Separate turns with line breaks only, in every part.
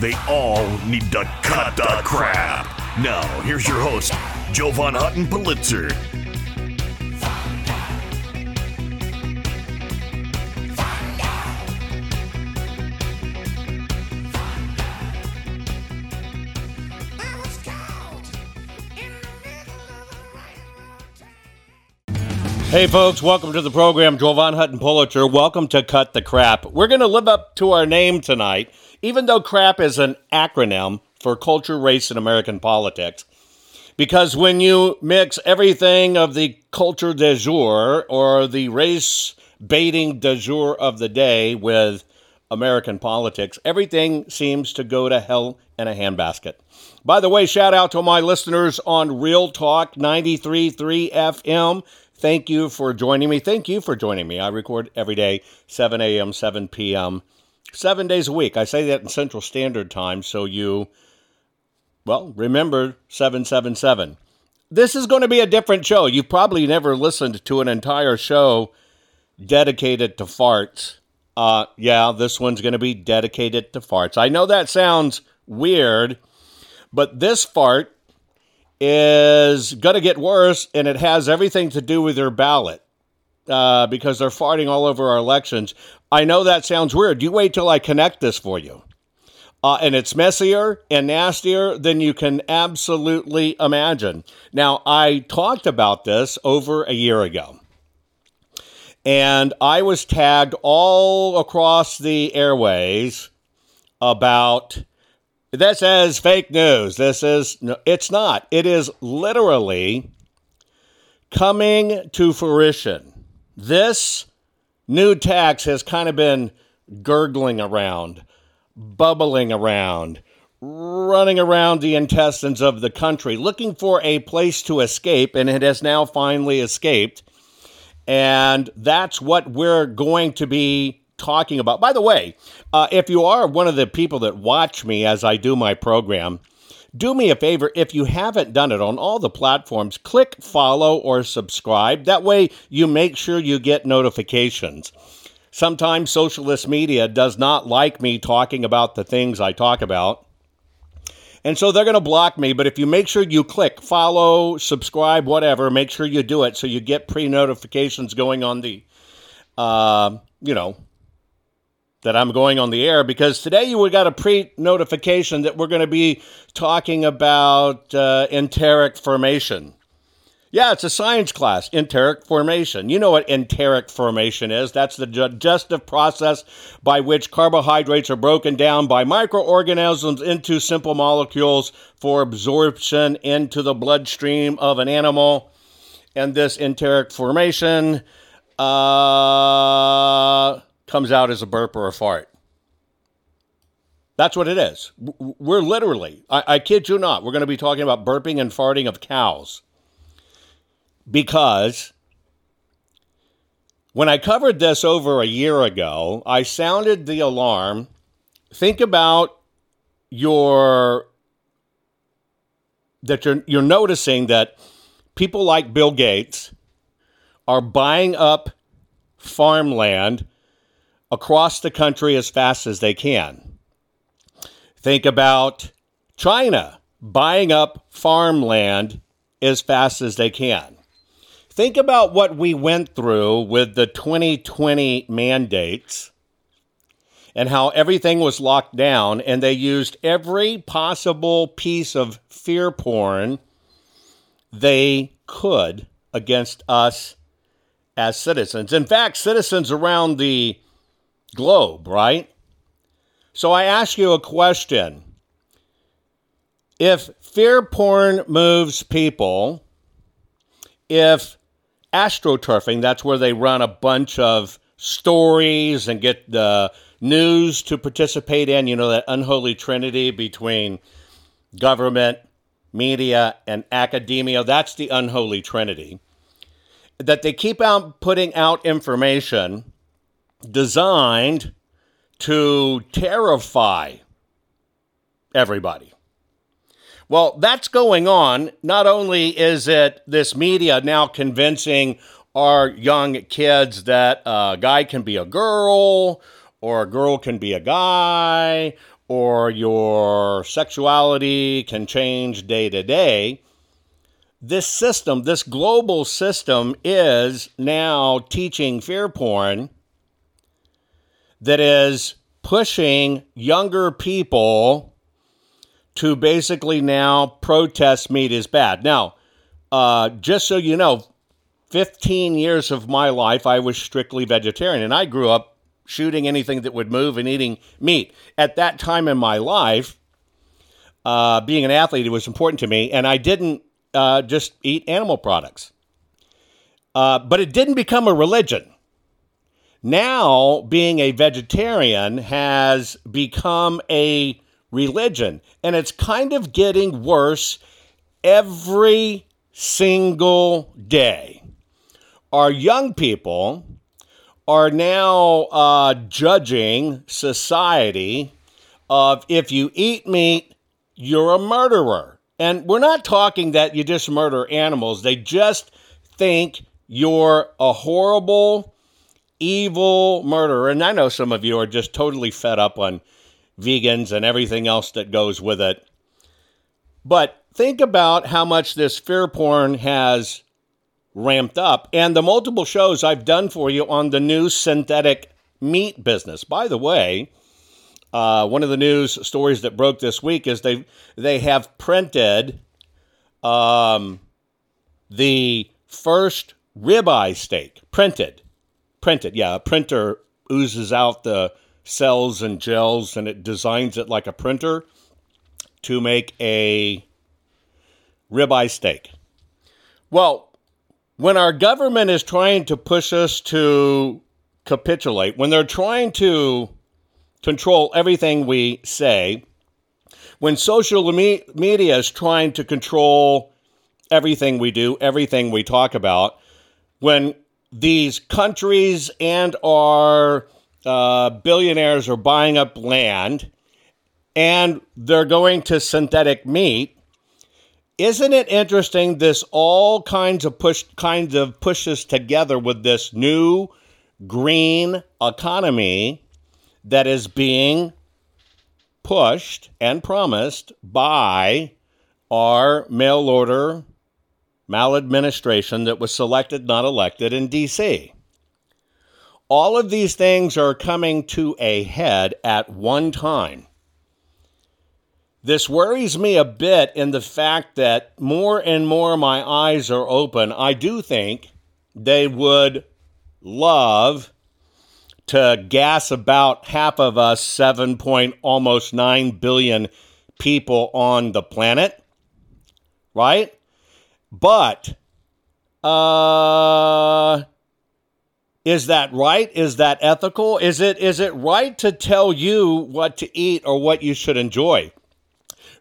They all need to cut the crap. Now, here's your host, Joe Jovan Hutton Pulitzer.
Hey, folks, welcome to the program. Jovan Hutton Pulitzer. Welcome to Cut the Crap. We're going to live up to our name tonight, even though crap is an acronym for culture, race, and American politics. Because when you mix everything of the culture de jour or the race baiting de jour of the day with American politics, everything seems to go to hell in a handbasket. By the way, shout out to my listeners on Real Talk 93.3 FM. Thank you for joining me. Thank you for joining me. I record every day, 7 a.m., 7 p.m., seven days a week. I say that in Central Standard Time, so you, well, remember 777. This is going to be a different show. You've probably never listened to an entire show dedicated to farts. Uh, yeah, this one's going to be dedicated to farts. I know that sounds weird, but this fart is going to get worse, and it has everything to do with your ballot uh, because they're farting all over our elections. I know that sounds weird. You wait till I connect this for you. Uh, and it's messier and nastier than you can absolutely imagine. Now, I talked about this over a year ago. And I was tagged all across the airways about this is fake news. This is, no, it's not. It is literally coming to fruition. This new tax has kind of been gurgling around, bubbling around, running around the intestines of the country, looking for a place to escape, and it has now finally escaped. And that's what we're going to be talking about. By the way, uh, if you are one of the people that watch me as I do my program, do me a favor if you haven't done it on all the platforms, click follow or subscribe. That way, you make sure you get notifications. Sometimes socialist media does not like me talking about the things I talk about. And so they're going to block me. But if you make sure you click follow, subscribe, whatever, make sure you do it so you get pre notifications going on the, uh, you know, that I'm going on the air because today you got a pre notification that we're going to be talking about uh, enteric formation. Yeah, it's a science class, enteric formation. You know what enteric formation is. That's the digestive process by which carbohydrates are broken down by microorganisms into simple molecules for absorption into the bloodstream of an animal. And this enteric formation uh, comes out as a burp or a fart. That's what it is. We're literally, I, I kid you not, we're going to be talking about burping and farting of cows. Because when I covered this over a year ago, I sounded the alarm. Think about your that you're you're noticing that people like Bill Gates are buying up farmland across the country as fast as they can. Think about China buying up farmland as fast as they can. Think about what we went through with the 2020 mandates and how everything was locked down, and they used every possible piece of fear porn they could against us as citizens. In fact, citizens around the globe, right? So I ask you a question. If fear porn moves people, if astroturfing, that's where they run a bunch of stories and get the news to participate in, you know, that unholy trinity between government, media, and academia. That's the unholy trinity. That they keep out putting out information designed to terrify everybody. Well, that's going on. Not only is it this media now convincing our young kids that a guy can be a girl, or a girl can be a guy, or your sexuality can change day to day. This system, this global system, is now teaching fear porn that is pushing younger people to basically now protest meat is bad. Now, uh, just so you know, 15 years of my life, I was strictly vegetarian, and I grew up shooting anything that would move and eating meat. At that time in my life, uh, being an athlete, it was important to me, and I didn't uh, just eat animal products. Uh, but it didn't become a religion. Now, being a vegetarian has become a religion, and it's kind of getting worse every single day. Our young people are now uh, judging society of if you eat meat, you're a murderer. And we're not talking that you just murder animals, they just think you're a horrible, evil murderer. And I know some of you are just totally fed up on vegans and everything else that goes with it. But think about how much this fear porn has ramped up and the multiple shows I've done for you on the new synthetic meat business. By the way, uh, one of the news stories that broke this week is they they have printed um, the first ribeye steak printed, printed. Yeah, a printer oozes out the cells and gels and it designs it like a printer to make a ribeye steak. Well, when our government is trying to push us to capitulate, when they're trying to control everything we say, when social me- media is trying to control everything we do, everything we talk about, when these countries and our uh, billionaires are buying up land and they're going to synthetic meat, isn't it interesting? This all kinds of push kinds of pushes together with this new green economy that is being pushed and promised by our mail order maladministration that was selected, not elected in DC. All of these things are coming to a head at one time. This worries me a bit in the fact that more and more my eyes are open. I do think they would love to gas about half of us, 7 point almost 9 billion people on the planet, right? But, uh, is that right? Is that ethical? Is it is it right to tell you what to eat or what you should enjoy?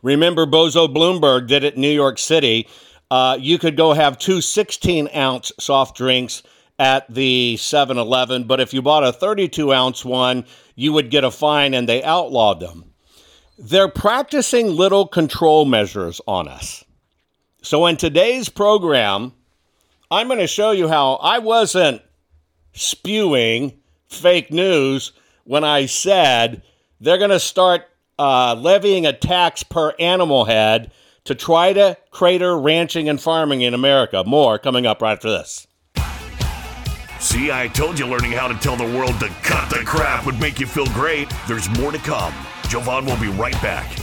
Remember, Bozo Bloomberg did it in New York City. Uh, you could go have two 16 ounce soft drinks at the 7 Eleven, but if you bought a 32 ounce one, you would get a fine, and they outlawed them. They're practicing little control measures on us. So, in today's program, I'm going to show you how I wasn't spewing fake news when I said they're going to start uh, levying a tax per animal head to try to crater ranching and farming in America. More coming up right after this.
See, I told you learning how to tell the world to cut the crap would make you feel great. There's more to come. Jovan will be right back.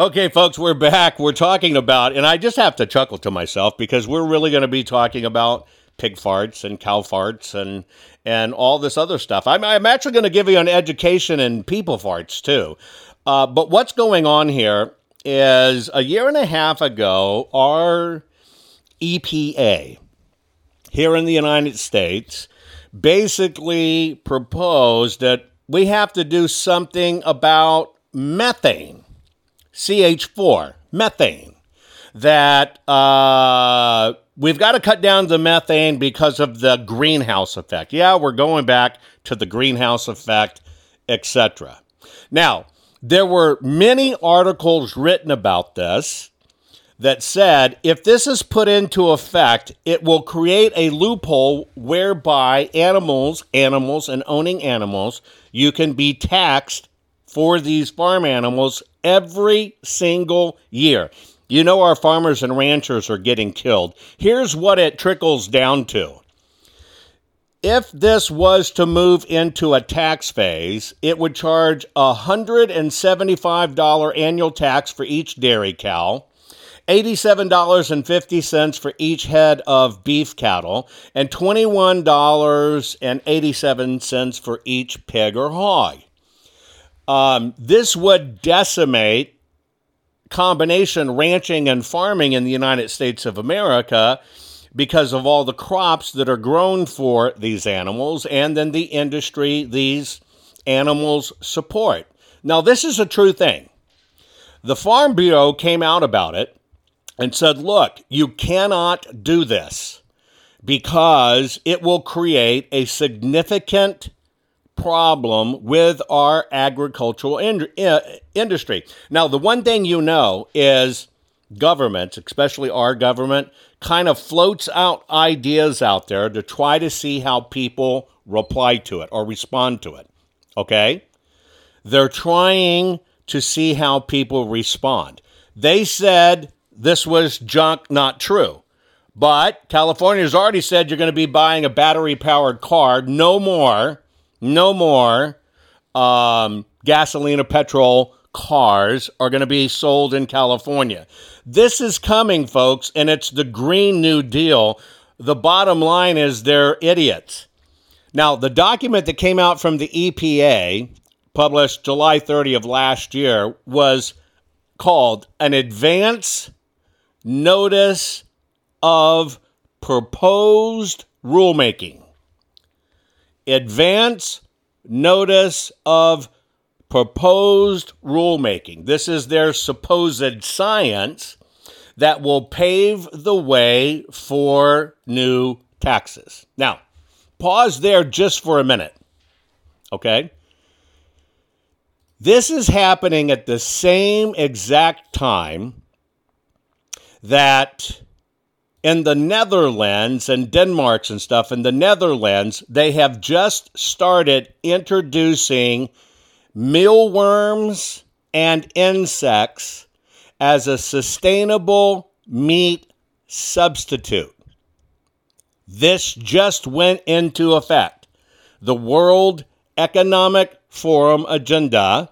Okay, folks, we're back. We're talking about, and I just have to chuckle to myself because we're really going to be talking about pig farts and cow farts and and all this other stuff. I'm, I'm actually going to give you an education in people farts too. Uh, but what's going on here is a year and a half ago, our EPA here in the United States basically proposed that we have to do something about methane. CH4, methane, that uh, we've got to cut down the methane because of the greenhouse effect. Yeah, we're going back to the greenhouse effect, etc. Now, there were many articles written about this that said if this is put into effect, it will create a loophole whereby animals, animals, and owning animals, you can be taxed for these farm animals every single year. You know, our farmers and ranchers are getting killed. Here's what it trickles down to. If this was to move into a tax phase, it would charge a $175 annual tax for each dairy cow, $87.50 for each head of beef cattle, and $21.87 for each pig or hog. Um, this would decimate combination ranching and farming in the United States of America because of all the crops that are grown for these animals and then the industry these animals support. Now, this is a true thing. The Farm Bureau came out about it and said, look, you cannot do this because it will create a significant problem with our agricultural in- uh, industry. Now, the one thing you know is governments, especially our government, kind of floats out ideas out there to try to see how people reply to it or respond to it. Okay? They're trying to see how people respond. They said this was junk, not true. But California has already said you're going to be buying a battery powered car. No more, no more um, gasoline or petrol cars are going to be sold in California. This is coming, folks, and it's the Green New Deal. The bottom line is they're idiots. Now, the document that came out from the EPA, published July 30 of last year, was called An Advance Notice of Proposed Rulemaking. Advance Notice of proposed rulemaking. This is their supposed science that will pave the way for new taxes. Now, pause there just for a minute. Okay? This is happening at the same exact time that in the Netherlands and Denmark's and stuff, in the Netherlands, they have just started introducing mealworms and insects as a sustainable meat substitute. This just went into effect. The World Economic Forum agenda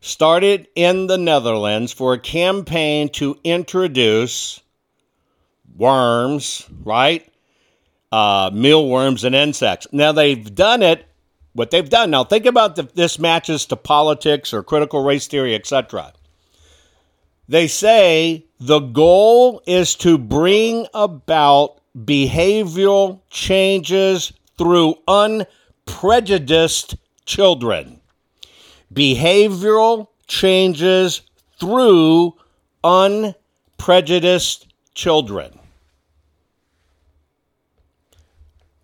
started in the Netherlands for a campaign to introduce worms, right? Uh, mealworms and insects. Now, they've done it what they've done. Now, think about the, this matches to politics or critical race theory, etc. They say the goal is to bring about behavioral changes through unprejudiced children. Behavioral changes through unprejudiced children.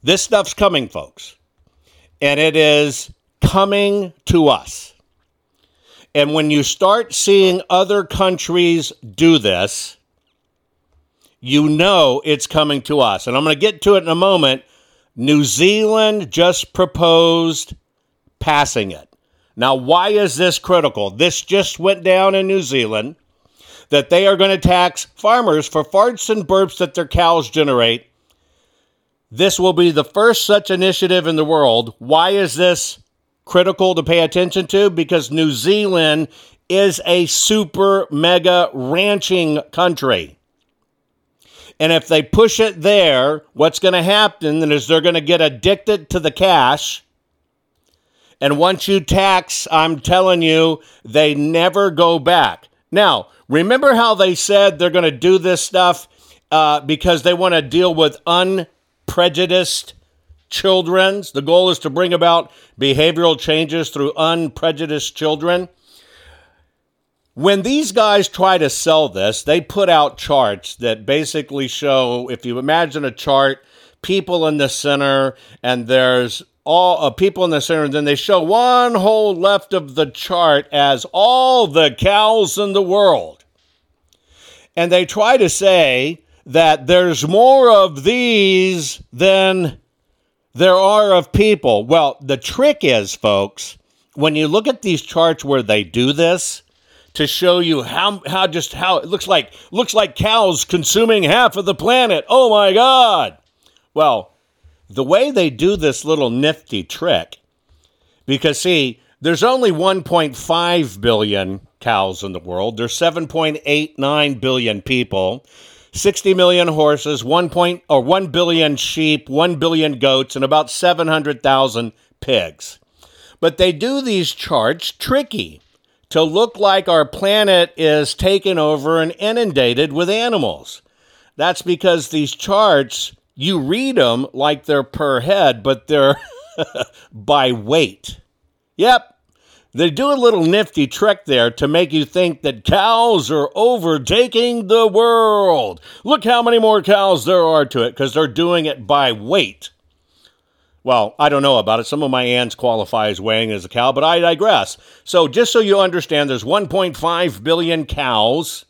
This stuff's coming, folks and it is coming to us. And when you start seeing other countries do this, you know it's coming to us. And I'm going to get to it in a moment. New Zealand just proposed passing it. Now, why is this critical? This just went down in New Zealand that they are going to tax farmers for farts and burps that their cows generate this will be the first such initiative in the world. Why is this critical to pay attention to? Because New Zealand is a super mega ranching country. And if they push it there, what's going to happen is they're going to get addicted to the cash. And once you tax, I'm telling you, they never go back. Now, remember how they said they're going to do this stuff uh, because they want to deal with un prejudiced children's. The goal is to bring about behavioral changes through unprejudiced children. When these guys try to sell this, they put out charts that basically show if you imagine a chart, people in the center, and there's all uh, people in the center, and then they show one whole left of the chart as all the cows in the world. And they try to say that there's more of these than there are of people. Well, the trick is, folks, when you look at these charts where they do this to show you how how just how it looks like looks like cows consuming half of the planet. Oh my god. Well, the way they do this little nifty trick because see, there's only 1.5 billion cows in the world. There's 7.89 billion people. 60 million horses, 1 point, or 1 billion sheep, 1 billion goats, and about 700,000 pigs. But they do these charts tricky to look like our planet is taken over and inundated with animals. That's because these charts, you read them like they're per head, but they're by weight. Yep, they do a little nifty trick there to make you think that cows are overtaking the world. Look how many more cows there are to it because they're doing it by weight. Well, I don't know about it. Some of my aunts qualify as weighing as a cow, but I digress. So, just so you understand, there's 1.5 billion cows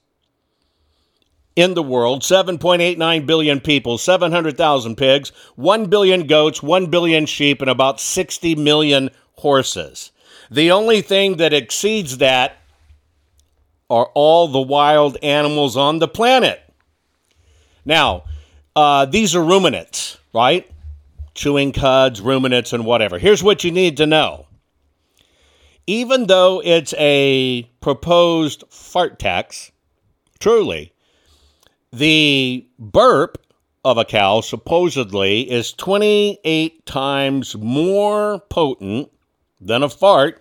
in the world, 7.89 billion people, 700,000 pigs, 1 billion goats, 1 billion sheep, and about 60 million horses. The only thing that exceeds that are all the wild animals on the planet. Now, uh, these are ruminants, right? Chewing cuds, ruminants, and whatever. Here's what you need to know. Even though it's a proposed fart tax, truly, the burp of a cow supposedly is 28 times more potent than a fart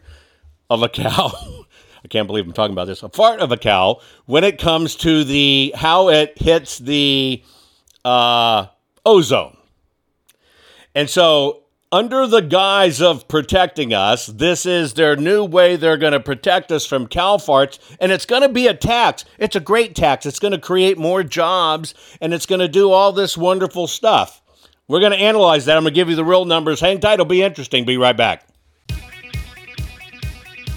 of a cow. I can't believe I'm talking about this. A fart of a cow when it comes to the how it hits the uh, ozone. And so, under the guise of protecting us, this is their new way they're going to protect us from cow farts. And it's going to be a tax. It's a great tax. It's going to create more jobs and it's going to do all this wonderful stuff. We're going to analyze that. I'm going to give you the real numbers. Hang tight. It'll be interesting. Be right back.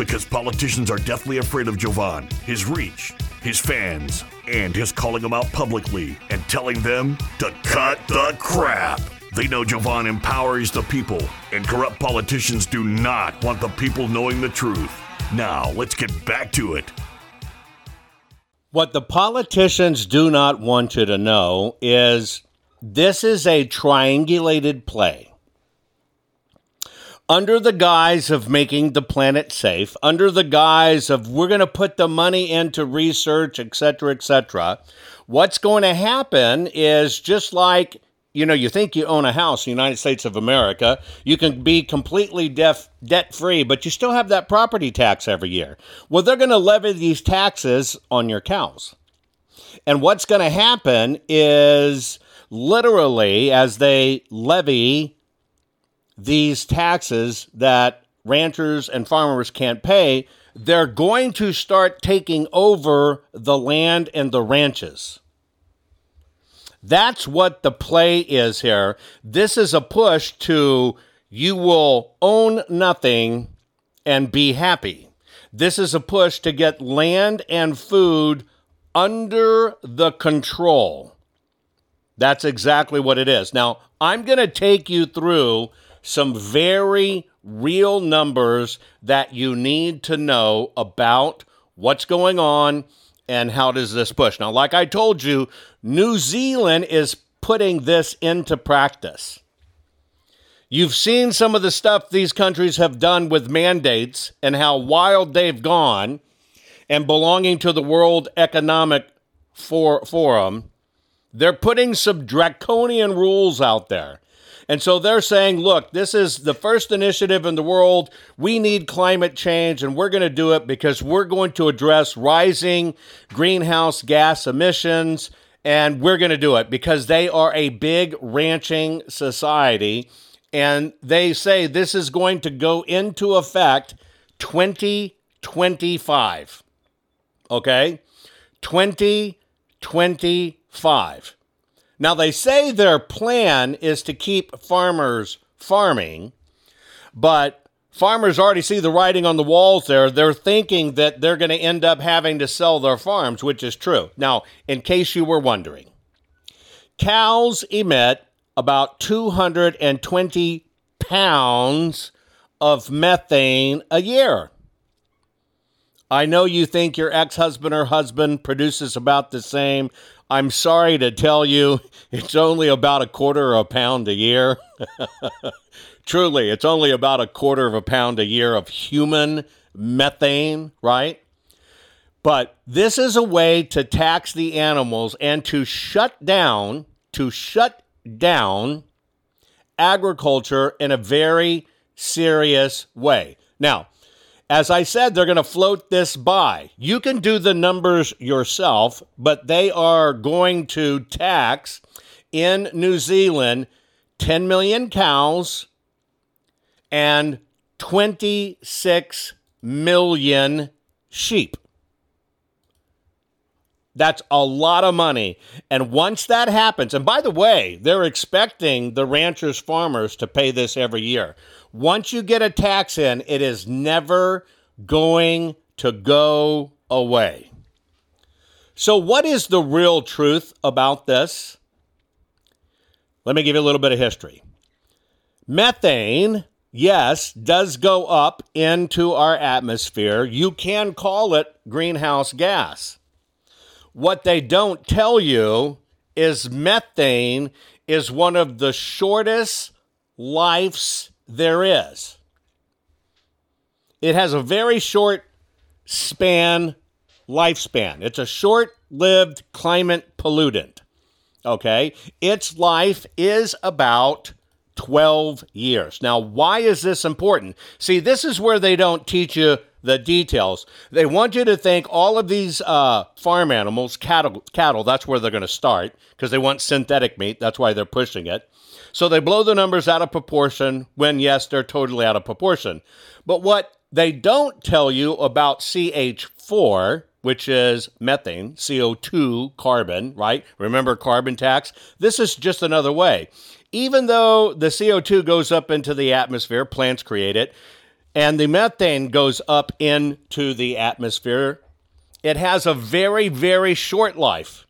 Because politicians are deathly afraid of Jovan, his reach, his fans, and his calling them out publicly and telling them to cut the crap. They know Jovan empowers the people, and corrupt politicians do not want the people knowing the truth. Now, let's get back to it.
What the politicians do not want you to know is this is a triangulated play. Under the guise of making the planet safe, under the guise of we're going to put the money into research, etc., etc., what's going to happen is just like you know, you think you own a house in the United States of America, you can be completely debt free, but you still have that property tax every year. Well, they're going to levy these taxes on your cows. And what's going to happen is literally, as they levy these taxes that ranchers and farmers can't pay, they're going to start taking over the land and the ranches. That's what the play is here. This is a push to you will own nothing and be happy. This is a push to get land and food under the control. That's exactly what it is. Now, I'm going to take you through some very real numbers that you need to know about what's going on and how does this push? Now, like I told you, New Zealand is putting this into practice. You've seen some of the stuff these countries have done with mandates and how wild they've gone and belonging to the World Economic For- Forum. They're putting some draconian rules out there. And so they're saying, look, this is the first initiative in the world. We need climate change, and we're going to do it because we're going to address rising greenhouse gas emissions. And we're going to do it because they are a big ranching society. And they say this is going to go into effect 2025. Okay? 2025. Now, they say their plan is to keep farmers farming, but farmers already see the writing on the walls there. They're thinking that they're going to end up having to sell their farms, which is true. Now, in case you were wondering, cows emit about 220 pounds of methane a year. I know you think your ex husband or husband produces about the same. I'm sorry to tell you, it's only about a quarter of a pound a year. Truly, it's only about a quarter of a pound a year of human methane, right? But this is a way to tax the animals and to shut down, to shut down agriculture in a very serious way. Now, as I said, they're going to float this by. You can do the numbers yourself, but they are going to tax in New Zealand 10 million cows and 26 million sheep. That's a lot of money. And once that happens, and by the way, they're expecting the ranchers, farmers to pay this every year. Once you get a tax in, it is never going to go away. So, what is the real truth about this? Let me give you a little bit of history. Methane, yes, does go up into our atmosphere. You can call it greenhouse gas. What they don't tell you is methane is one of the shortest lives there is. It has a very short span lifespan. It's a short lived climate pollutant. Okay. Its life is about 12 years. Now, why is this important? See, this is where they don't teach you the details. They want you to think all of these uh, farm animals, cattle, cattle, that's where they're going to start because they want synthetic meat. That's why they're pushing it. So they blow the numbers out of proportion when, yes, they're totally out of proportion. But what they don't tell you about CH4, which is methane, CO2, carbon, right? Remember carbon tax? This is just another way. Even though the CO2 goes up into the atmosphere, plants create it, and the methane goes up into the atmosphere, it has a very, very short life.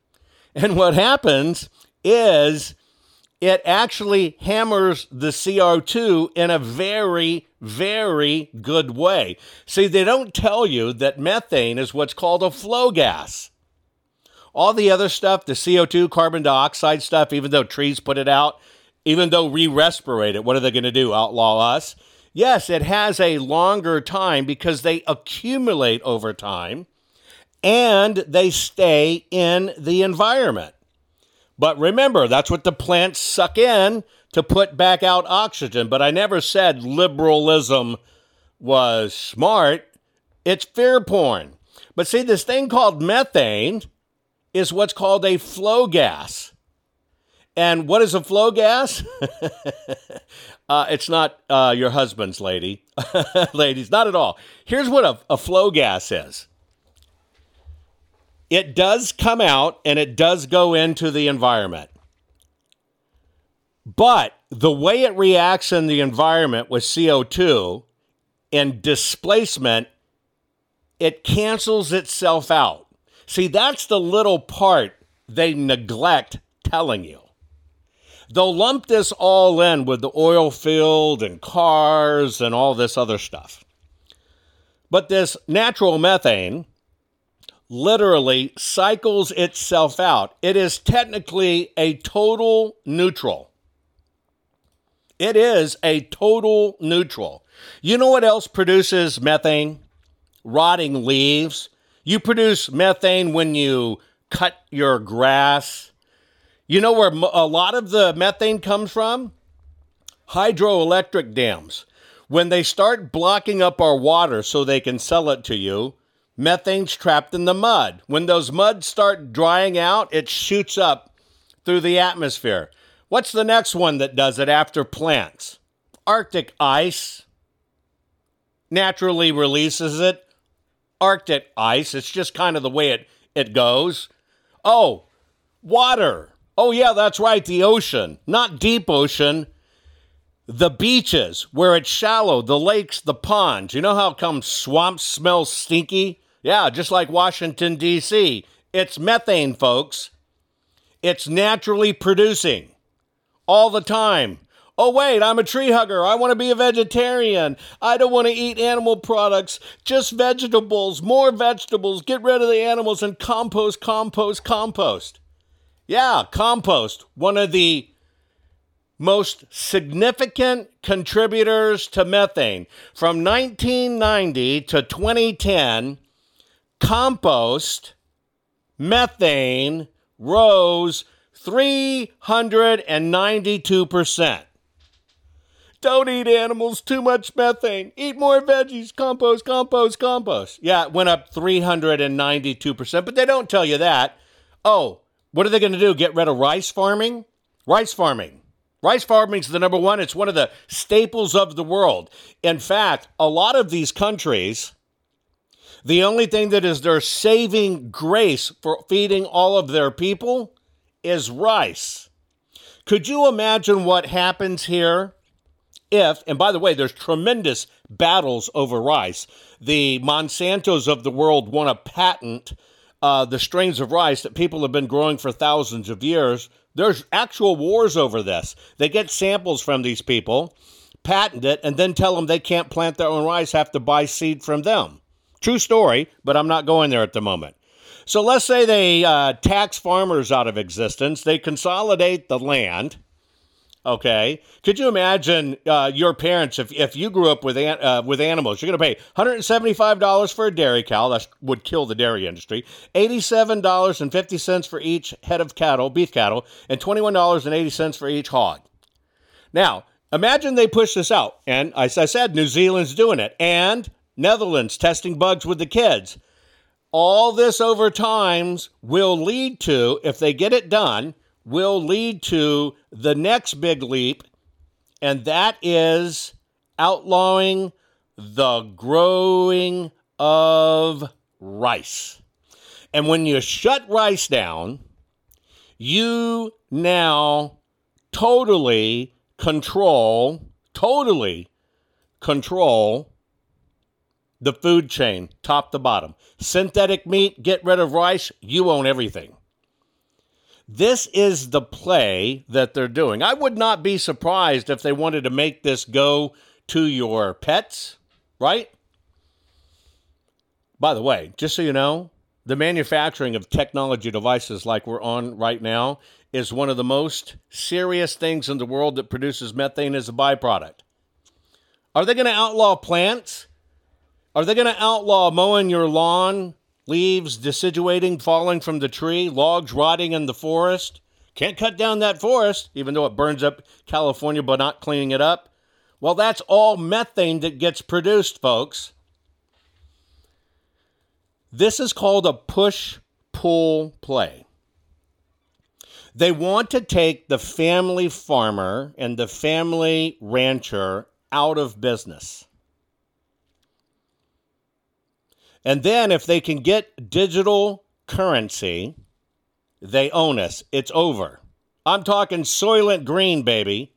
And what happens is it actually hammers the CO2 in a very, very good way. See, they don't tell you that methane is what's called a flow gas. All the other stuff, the CO2, carbon dioxide stuff, even though trees put it out, even though we respirate it, what are they going to do? Outlaw us? Yes, it has a longer time because they accumulate over time and they stay in the environment. But remember, that's what the plants suck in to put back out oxygen. But I never said liberalism was smart. It's fear porn. But see, this thing called methane is what's called a flow gas. And what is a flow gas? uh, it's not uh, your husband's lady, ladies, not at all. Here's what a, a flow gas is it does come out and it does go into the environment. But the way it reacts in the environment with CO2 and displacement, it cancels itself out. See, that's the little part they neglect telling you. They'll lump this all in with the oil field and cars and all this other stuff. But this natural methane, literally cycles itself out. It is technically a total neutral. It is a total neutral. You know what else produces methane? Rotting leaves. You produce methane when you cut your grass. You know where a lot of the methane comes from? Hydroelectric dams. When they start blocking up our water so they can sell it to you, methane's trapped in the mud. When those muds start drying out, it shoots up through the atmosphere. What's the next one that does it after plants? Arctic ice naturally releases it. Arctic ice, it's just kind of the way it, it goes. Oh, water. Oh, yeah, that's right, the ocean. Not deep ocean, the beaches where it's shallow, the lakes, the ponds. You know how come swamps smell stinky? Yeah, just like Washington, D.C. It's methane, folks. It's naturally producing all the time. Oh, wait, I'm a tree hugger. I want to be a vegetarian. I don't want to eat animal products, just vegetables, more vegetables. Get rid of the animals and compost, compost, compost. Yeah, compost, one of the most significant contributors to methane. From 1990 to 2010, compost methane rose 392%. Don't eat animals, too much methane. Eat more veggies, compost, compost, compost. Yeah, it went up 392%, but they don't tell you that. Oh, what are they going to do? Get rid of rice farming? Rice farming. Rice farming is the number one. It's one of the staples of the world. In fact, a lot of these countries the only thing that is their saving grace for feeding all of their people is rice. Could you imagine what happens here if, and by the way, there's tremendous battles over rice. The Monsantos of the world want to patent uh, the strains of rice that people have been growing for thousands of years. There's actual wars over this. They get samples from these people, patent it, and then tell them they can't plant their own rice, have to buy seed from them. True story, but I'm not going there at the moment. So let's say they uh, tax farmers out of existence, they consolidate the land Okay, could you imagine uh, your parents if, if you grew up with an, uh, with animals? You're going to pay 175 dollars for a dairy cow. That would kill the dairy industry. 87 dollars and 50 cents for each head of cattle, beef cattle, and 21 dollars and 80 cents for each hog. Now, imagine they push this out, and as I said, New Zealand's doing it, and Netherlands testing bugs with the kids. All this over times will lead to, if they get it done, will lead to the next big leap, and that is outlawing the growing of rice. And when you shut rice down, you now totally control, totally control the food chain, top to bottom. Synthetic meat, get rid of rice, you own everything. This is the play that they're doing. I would not be surprised if they wanted to make this go to your pets, right? By the way, just so you know, the manufacturing of technology devices like we're on right now is one of the most serious things in the world that produces methane as a byproduct. Are they going to outlaw plants? Are they going to outlaw mowing your lawn leaves deciduating, falling from the tree, logs rotting in the forest. Can't cut down that forest, even though it burns up California by not cleaning it up. Well, that's all methane that gets produced, folks. This is called a push pull play. They want to take the family farmer and the family rancher out of business. And then if they can get digital currency, they own us. It's over. I'm talking Soylent Green, baby.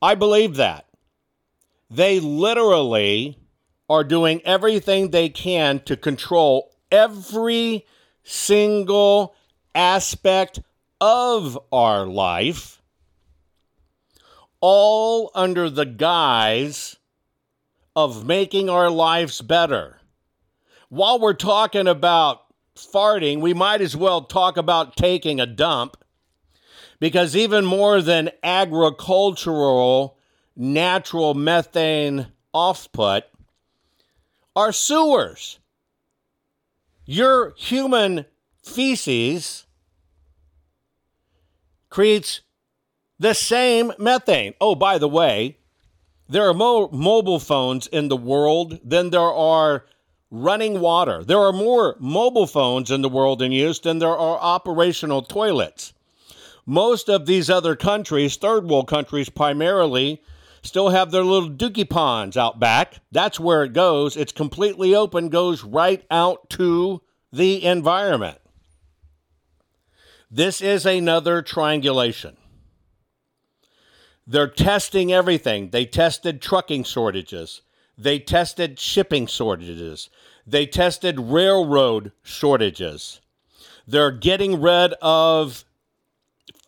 I believe that. They literally are doing everything they can to control every single aspect of our life, all under the guise of making our lives better while we're talking about farting, we might as well talk about taking a dump because even more than agricultural natural methane offput are sewers. Your human feces creates the same methane. Oh, by the way, there are more mobile phones in the world than there are running water. There are more mobile phones in the world in use than there are operational toilets. Most of these other countries, third world countries primarily, still have their little dookie ponds out back. That's where it goes. It's completely open, goes right out to the environment. This is another triangulation. They're testing everything. They tested trucking shortages. They tested shipping shortages. They tested railroad shortages. They're getting rid of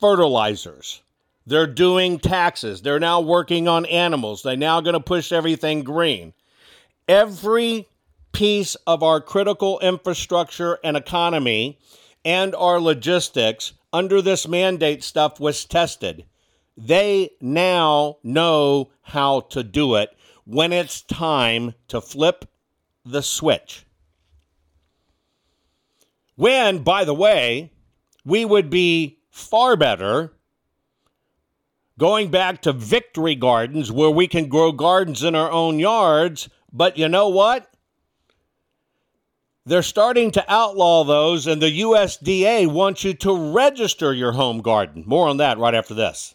fertilizers. They're doing taxes. They're now working on animals. They're now going to push everything green. Every piece of our critical infrastructure and economy and our logistics under this mandate stuff was tested. They now know how to do it when it's time to flip the switch. When, by the way, we would be far better going back to victory gardens where we can grow gardens in our own yards. But you know what? They're starting to outlaw those, and the USDA wants you to register your home garden. More on that right after this.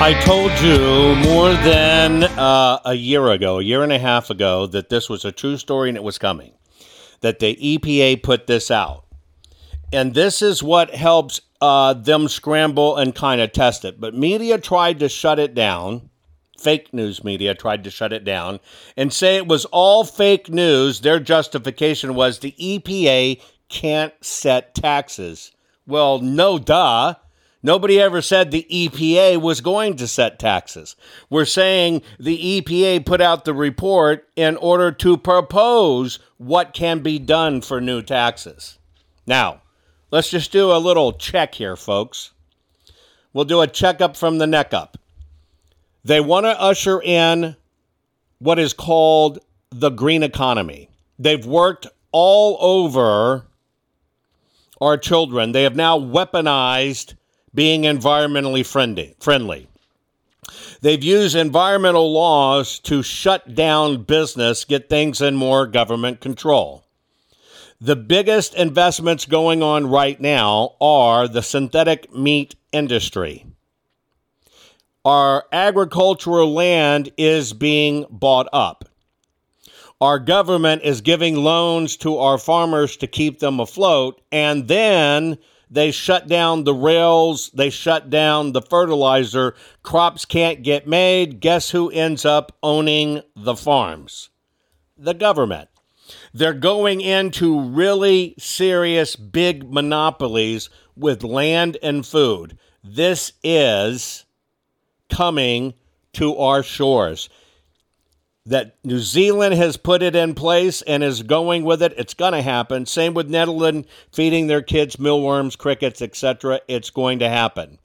I told you more than uh, a year ago, a year and a half ago, that this was a true story and it was coming. That the EPA put this out. And this is what helps uh, them scramble and kind of test it. But media tried to shut it down. Fake news media tried to shut it down and say it was all fake news. Their justification was the EPA can't set taxes. Well, no, duh. Nobody ever said the EPA was going to set taxes. We're saying the EPA put out the report in order to propose what can be done for new taxes. Now, let's just do a little check here, folks. We'll do a checkup from the neck up. They want to usher in what is called the green economy. They've worked all over our children. They have now weaponized being environmentally friendly. friendly. They've used environmental laws to shut down business, get things in more government control. The biggest investments going on right now are the synthetic meat industry. Our agricultural land is being bought up. Our government is giving loans to our farmers to keep them afloat, and then they shut down the rails, they shut down the fertilizer, crops can't get made. Guess who ends up owning the farms? The government. They're going into really serious big monopolies with land and food. This is coming to our shores. That New Zealand has put it in place and is going with it. It's going to happen. Same with Netherlands feeding their kids mealworms, crickets, etc. It's going to happen.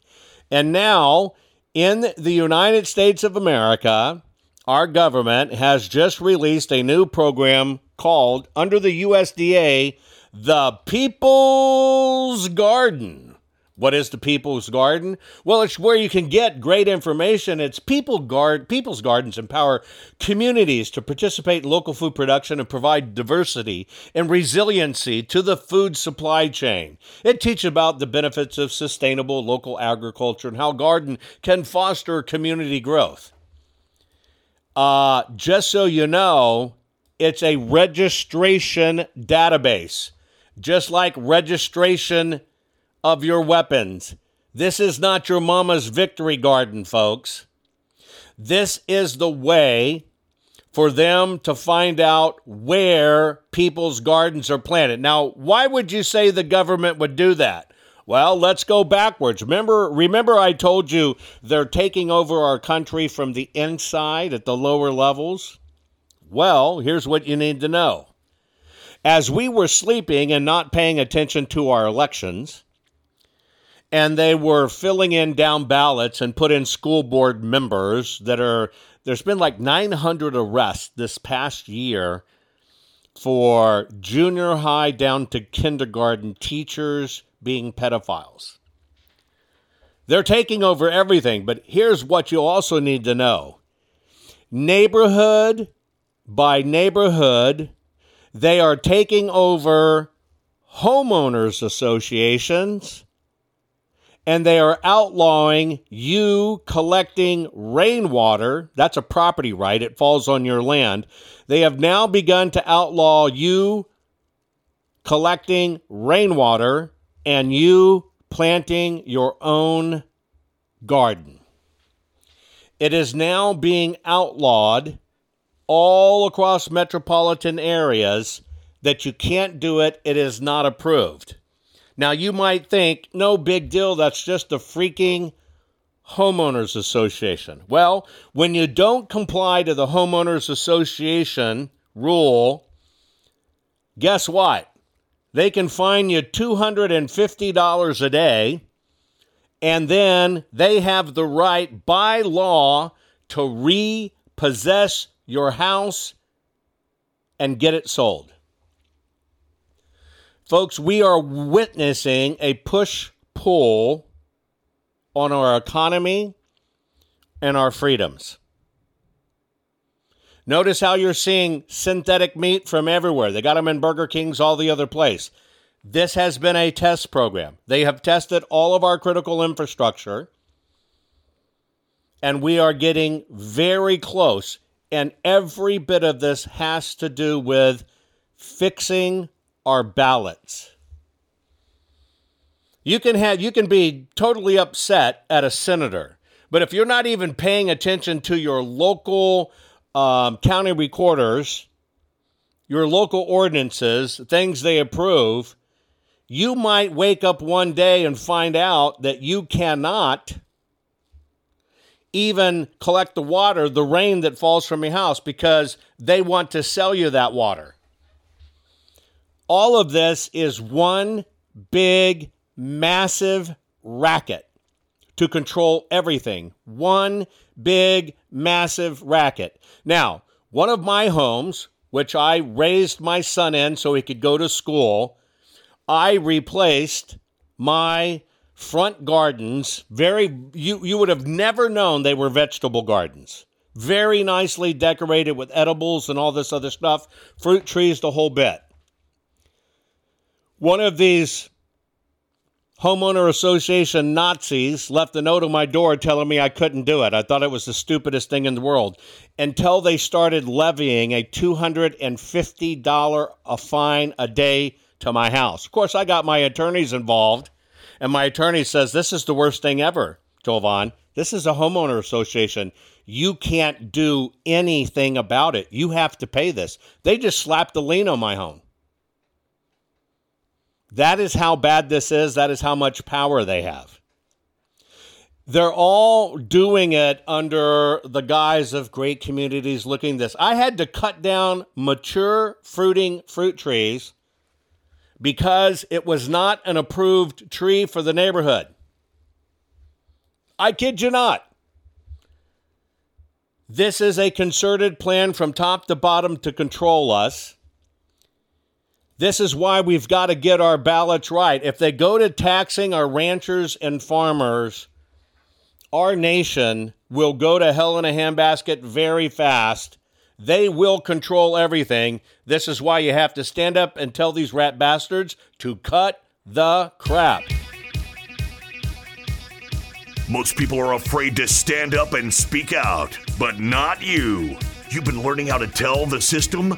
And now, in the United States of America, our government has just released a new program called, under the USDA, the People's Garden. What is the People's Garden? Well, it's where you can get great information. It's people guard People's Gardens empower communities to participate in local food production and provide diversity and resiliency to the food supply chain. It teaches about the benefits of sustainable local agriculture and how garden can foster community growth. Uh, just so you know, it's a registration database, just like registration of your weapons. This is not your mama's victory garden, folks. This is the way for them to find out where people's gardens are planted. Now, why would you say the government would do that? Well, let's go backwards. Remember, remember I told you they're taking over our country from the inside at the lower levels? Well, here's what you need to know. As we were sleeping and not paying attention to our elections, and they were filling in down ballots and put in school board members that are there's been like 900 arrests this past year for junior high down to kindergarten teachers being pedophiles. They're taking over everything, but here's what you also need to know neighborhood by neighborhood, they are taking over homeowners associations and they are outlawing you collecting rainwater. That's a property right, it falls on your land. They have now begun to outlaw you collecting rainwater and you planting your own garden. It is now being outlawed all across metropolitan areas that you can't do it, it is not approved. Now, you might think, no big deal, that's just a freaking homeowners association. Well, when you don't comply to the homeowners association rule, guess what? they can fine you $250 a day, and then they have the right by law to repossess your house and get it sold. Folks, we are witnessing a push pull on our economy and our freedoms. Notice how you're seeing synthetic meat from everywhere. They got them in Burger Kings, all the other place. This has been a test program. They have tested all of our critical infrastructure, and we are getting very close. And every bit of this has to do with fixing our ballots. You can have you can be totally upset at a senator, but if you're not even paying attention to your local um, county recorders, your local ordinances, things they approve, you might wake up one day and find out that you cannot even collect the water, the rain that falls from your house, because they want to sell you that water. All of this is one big, massive racket to control everything. One big, massive racket. Now, one of my homes, which I raised my son in so he could go to school, I replaced my front gardens. Very, you, you would have never known they were vegetable gardens. Very nicely decorated with edibles and all this other stuff, fruit trees, the whole bit. One of these homeowner association Nazis left a note on my door telling me I couldn't do it. I thought it was the stupidest thing in the world until they started levying a $250 a fine a day to my house. Of course, I got my attorneys involved, and my attorney says this is the worst thing ever, Jovan. This is a homeowner association. You can't do anything about it. You have to pay this. They just slapped a lien on my home. That is how bad this is. That is how much power they have. They're all doing it under the guise of great communities looking this. I had to cut down mature fruiting fruit trees because it was not an approved tree for the neighborhood. I kid you not. This is a concerted plan from top to bottom to control us. This is why we've got to get our ballots right. If they go to taxing our ranchers and farmers, our nation will go to hell in a handbasket very fast. They will control everything. This is why you have to stand up and tell these rat bastards to cut the crap.
Most people are afraid to stand up and speak out, but not you. You've been learning how to tell the system